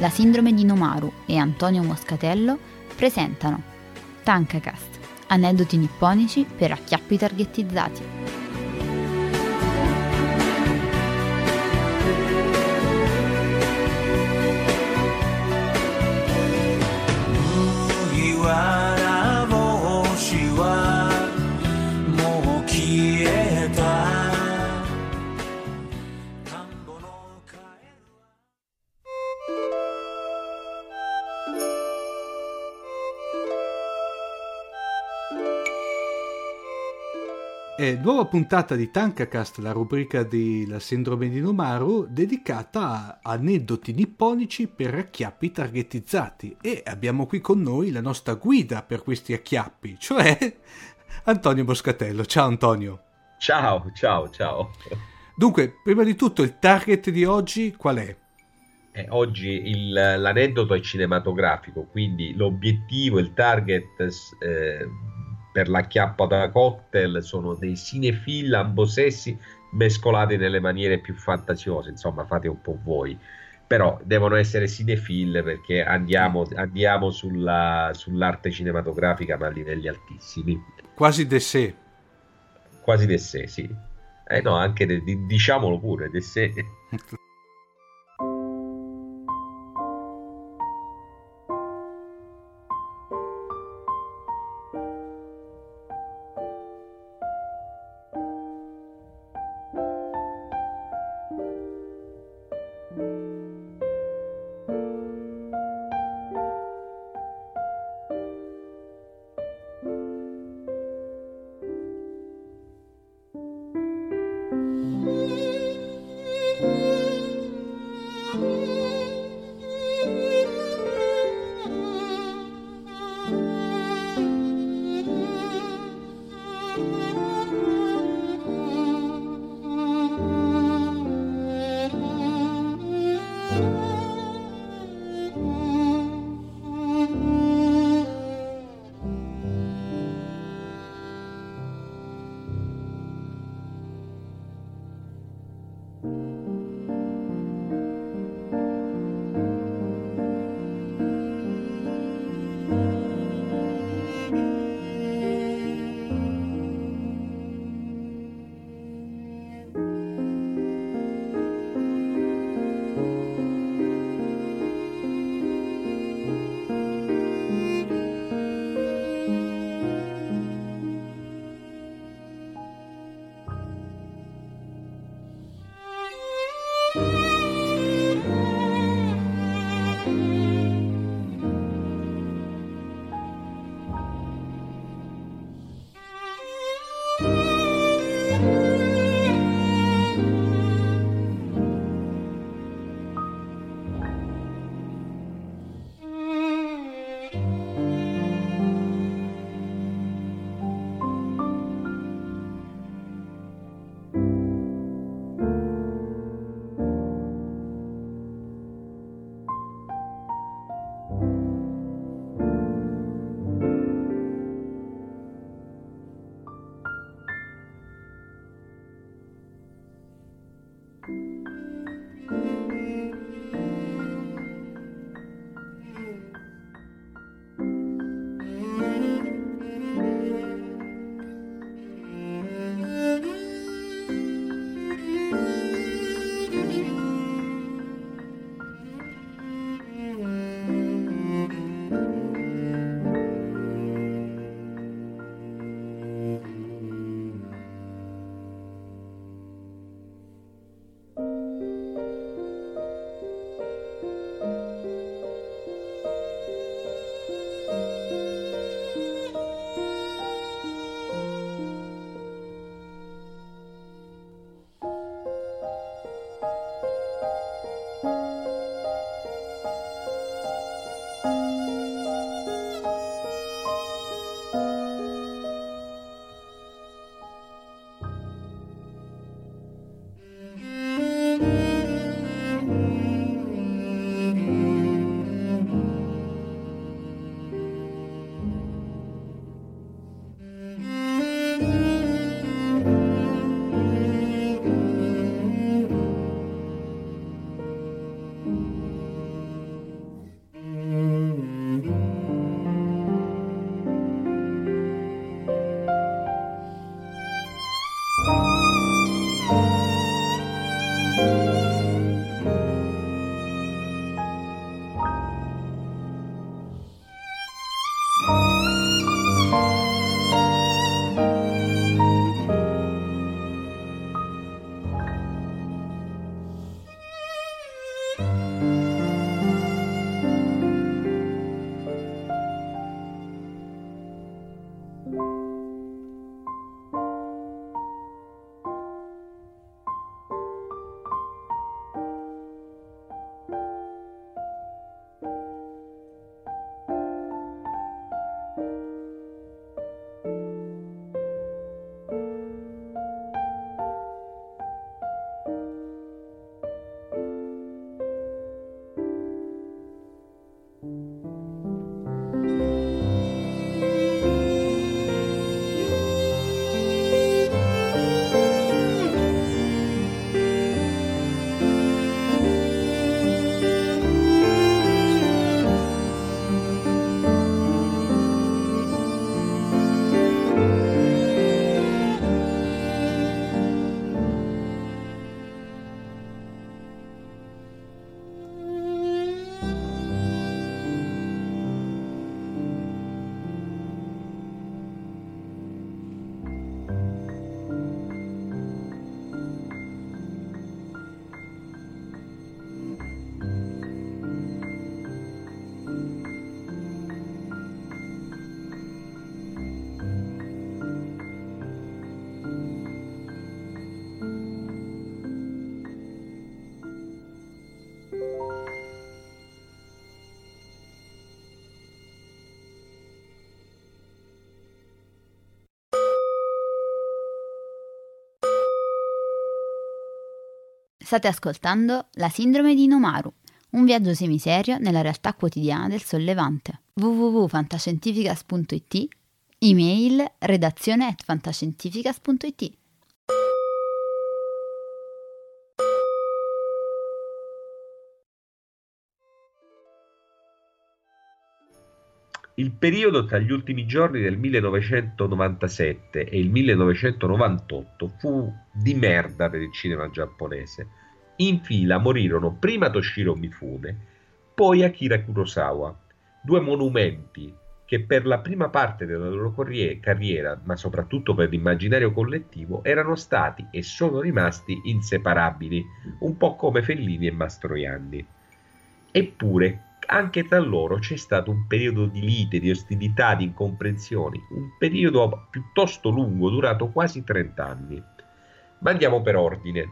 la sindrome di Nomaru e Antonio Moscatello presentano Tankacast, aneddoti nipponici per acchiappi targetizzati. Nuova puntata di Tankacast, la rubrica della sindrome di Nomaru, dedicata a aneddoti nipponici per acchiappi targetizzati. E abbiamo qui con noi la nostra guida per questi acchiappi, cioè Antonio Moscatello. Ciao Antonio. Ciao, ciao, ciao. Dunque, prima di tutto, il target di oggi qual è? Eh, oggi il, l'aneddoto è cinematografico, quindi l'obiettivo, il target... Eh, per la chiappa da cocktail sono dei cinefil ambosessi mescolati nelle maniere più fantasiose, insomma fate un po' voi. Però devono essere cinefil perché andiamo, andiamo sulla, sull'arte cinematografica ma a livelli altissimi. Quasi de sé. Quasi de sé, sì. Eh no, anche de, diciamolo pure, de sé. State ascoltando La sindrome di Inomaru, un viaggio semiserio nella realtà quotidiana del sollevante. www.fantascientificas.it Email redazione Il periodo tra gli ultimi giorni del 1997 e il 1998 fu di merda per il cinema giapponese. In fila morirono prima Toshiro Mifune, poi Akira Kurosawa, due monumenti che per la prima parte della loro carriera, ma soprattutto per l'immaginario collettivo, erano stati e sono rimasti inseparabili, un po' come Fellini e Mastroianni. Eppure anche tra loro c'è stato un periodo di lite, di ostilità, di incomprensioni, un periodo piuttosto lungo, durato quasi 30 anni. Ma andiamo per ordine.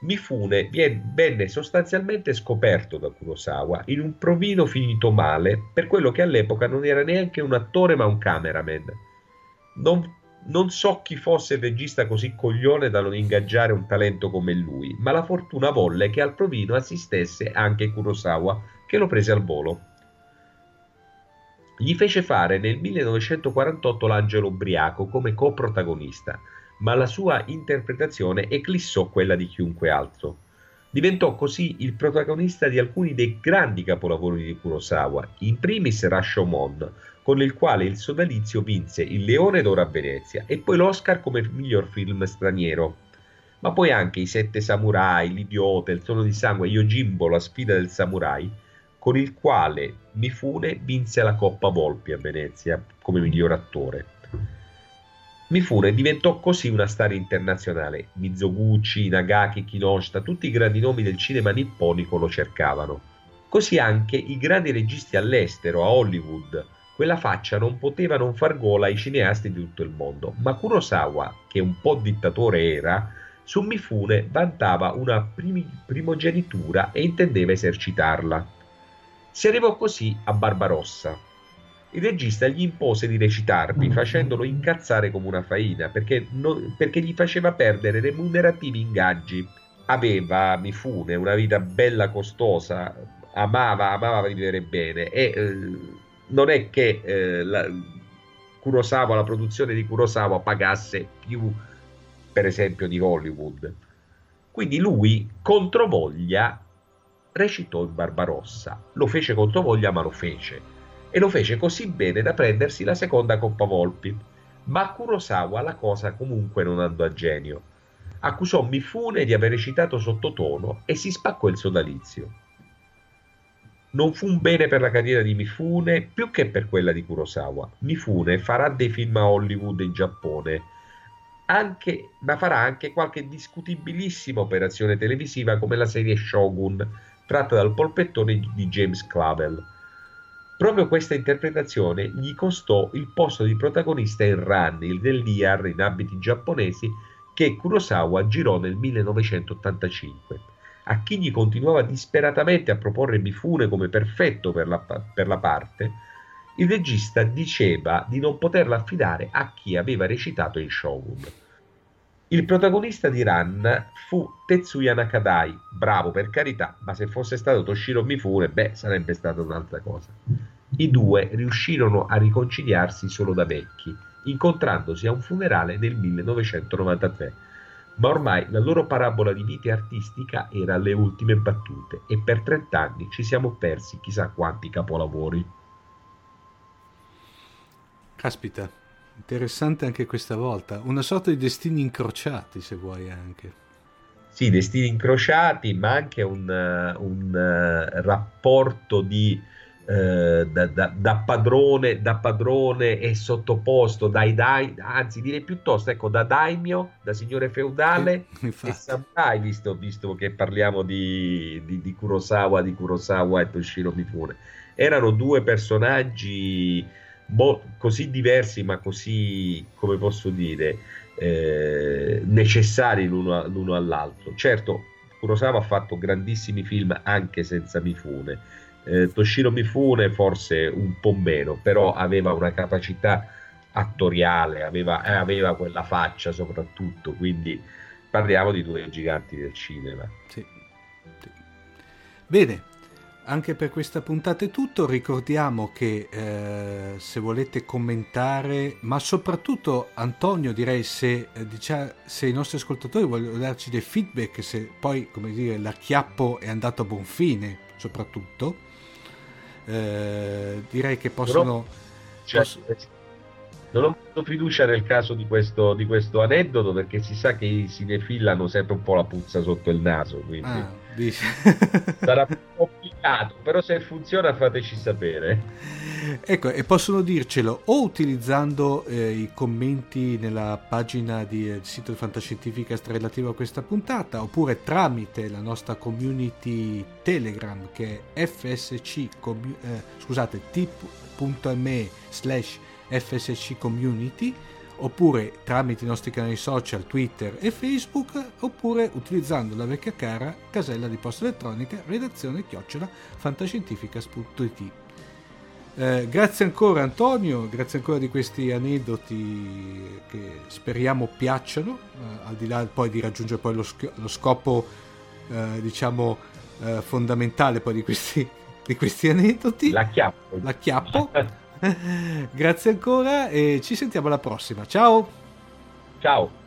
Mifune venne sostanzialmente scoperto da Kurosawa in un provino finito male per quello che all'epoca non era neanche un attore ma un cameraman. Non, non so chi fosse il regista così coglione da non ingaggiare un talento come lui, ma la fortuna volle che al provino assistesse anche Kurosawa che lo prese al volo. Gli fece fare nel 1948 l'angelo ubriaco come coprotagonista, ma la sua interpretazione eclissò quella di chiunque altro. Diventò così il protagonista di alcuni dei grandi capolavori di Kurosawa, in primis Rashomon, con il quale il sodalizio vinse il Leone d'Oro a Venezia e poi l'Oscar come miglior film straniero. Ma poi anche I Sette Samurai, L'Idiota, Il Trono di Sangue, Yojimbo, La sfida del samurai, con il quale Mifune vinse la Coppa Volpi a Venezia come miglior attore. Mifune diventò così una star internazionale. Mizoguchi, Nagaki, Kinoshita, tutti i grandi nomi del cinema nipponico lo cercavano. Così anche i grandi registi all'estero, a Hollywood. Quella faccia non poteva non far gola ai cineasti di tutto il mondo, ma Kurosawa, che un po' dittatore era, su Mifune vantava una primogenitura e intendeva esercitarla. Si arrivò così a Barbarossa. Il regista gli impose di recitarvi, facendolo incazzare come una faina, perché, non, perché gli faceva perdere remunerativi ingaggi. Aveva, Mifune, una vita bella costosa, amava, amava vivere bene e eh, non è che eh, la, Kurosawa, la produzione di Kurosawa pagasse più, per esempio, di Hollywood. Quindi lui, controvoglia, recitò in Barbarossa. Lo fece contro voglia, ma lo fece. E lo fece così bene da prendersi la seconda Coppa Volpi. Ma a Kurosawa la cosa comunque non andò a genio. Accusò Mifune di aver recitato sottotono e si spaccò il sodalizio. Non fu un bene per la carriera di Mifune più che per quella di Kurosawa. Mifune farà dei film a Hollywood in Giappone, anche, ma farà anche qualche discutibilissima operazione televisiva come la serie Shogun, tratta dal polpettone di James Clavel. Proprio questa interpretazione gli costò il posto di protagonista in Run, il dell'IAR in abiti giapponesi, che Kurosawa girò nel 1985. A chi gli continuava disperatamente a proporre Mifune come perfetto per la, per la parte, il regista diceva di non poterla affidare a chi aveva recitato in Shogun. Il protagonista di Run fu Tetsuya Nakadai, bravo per carità, ma se fosse stato Toshiro Mifune, beh, sarebbe stata un'altra cosa. I due riuscirono a riconciliarsi solo da vecchi, incontrandosi a un funerale nel 1993, ma ormai la loro parabola di vita artistica era alle ultime battute e per 30 anni ci siamo persi chissà quanti capolavori. Caspita, Interessante anche questa volta, una sorta di destini incrociati se vuoi anche. Sì, destini incrociati, ma anche un, un uh, rapporto di, uh, da, da, da, padrone, da, padrone, e sottoposto, dai, dai, anzi direi piuttosto ecco, da daimio, da signore feudale eh, e samurai, visto, visto, che parliamo di, di, di Kurosawa, di Kurosawa e Toshiro Mifune. Erano due personaggi mo- così diversi, ma così, come posso dire, eh, necessari l'uno, l'uno, all'altro. Certo, Kurosawa ha fatto grandissimi film anche senza Mifune. Eh, Toshiro Mifune forse un po' meno, però aveva una capacità attoriale, aveva, eh, aveva quella faccia soprattutto, quindi parliamo di due giganti del cinema. Sì. sì. Bene, anche per questa puntata è tutto. Ricordiamo che eh, se volete commentare, ma soprattutto Antonio, direi se, eh, diciamo, se i nostri ascoltatori vogliono darci dei feedback, se poi come dire l'acchiappo è andato a buon fine, soprattutto, eh, direi che possono. Cioè, posso... Non ho molto fiducia nel caso di questo, di questo, aneddoto perché si sa che i cinefili hanno sempre un po' la puzza sotto il naso. Quindi ah, sarà complicato, però se funziona fateci sapere. Ecco, e possono dircelo o utilizzando eh, i commenti nella pagina di, del sito di Fantascientificast relativo a questa puntata, oppure tramite la nostra community Telegram che è fsc, eh, scusate, t.me slash FSC Community oppure tramite i nostri canali social Twitter e Facebook oppure utilizzando la vecchia cara casella di posta elettronica redazione chiocciola fantascientificas.it eh, grazie ancora Antonio, grazie ancora di questi aneddoti che speriamo piacciono, eh, al di là poi di raggiungere poi lo, sc- lo scopo eh, diciamo eh, fondamentale poi di questi, di questi aneddoti. L'acchiappo. L'acchiappo. Grazie ancora e ci sentiamo alla prossima. Ciao. Ciao.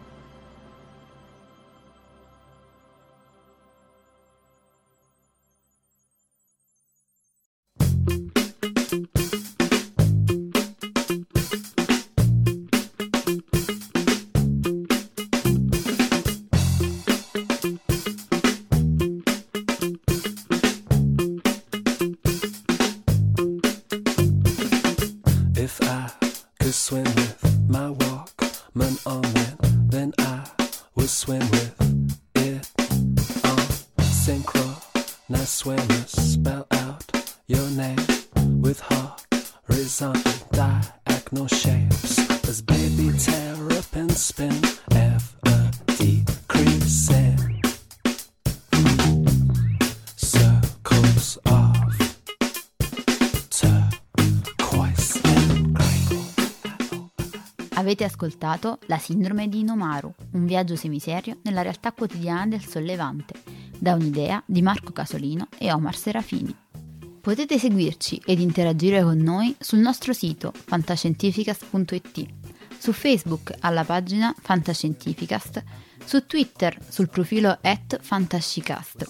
Avete ascoltato La sindrome di Inomaru, un viaggio semiserio nella realtà quotidiana del sollevante, da un'idea di Marco Casolino e Omar Serafini. Potete seguirci ed interagire con noi sul nostro sito fantascientificast.it, su Facebook alla pagina Fantascientificast, su Twitter sul profilo at fantascicast,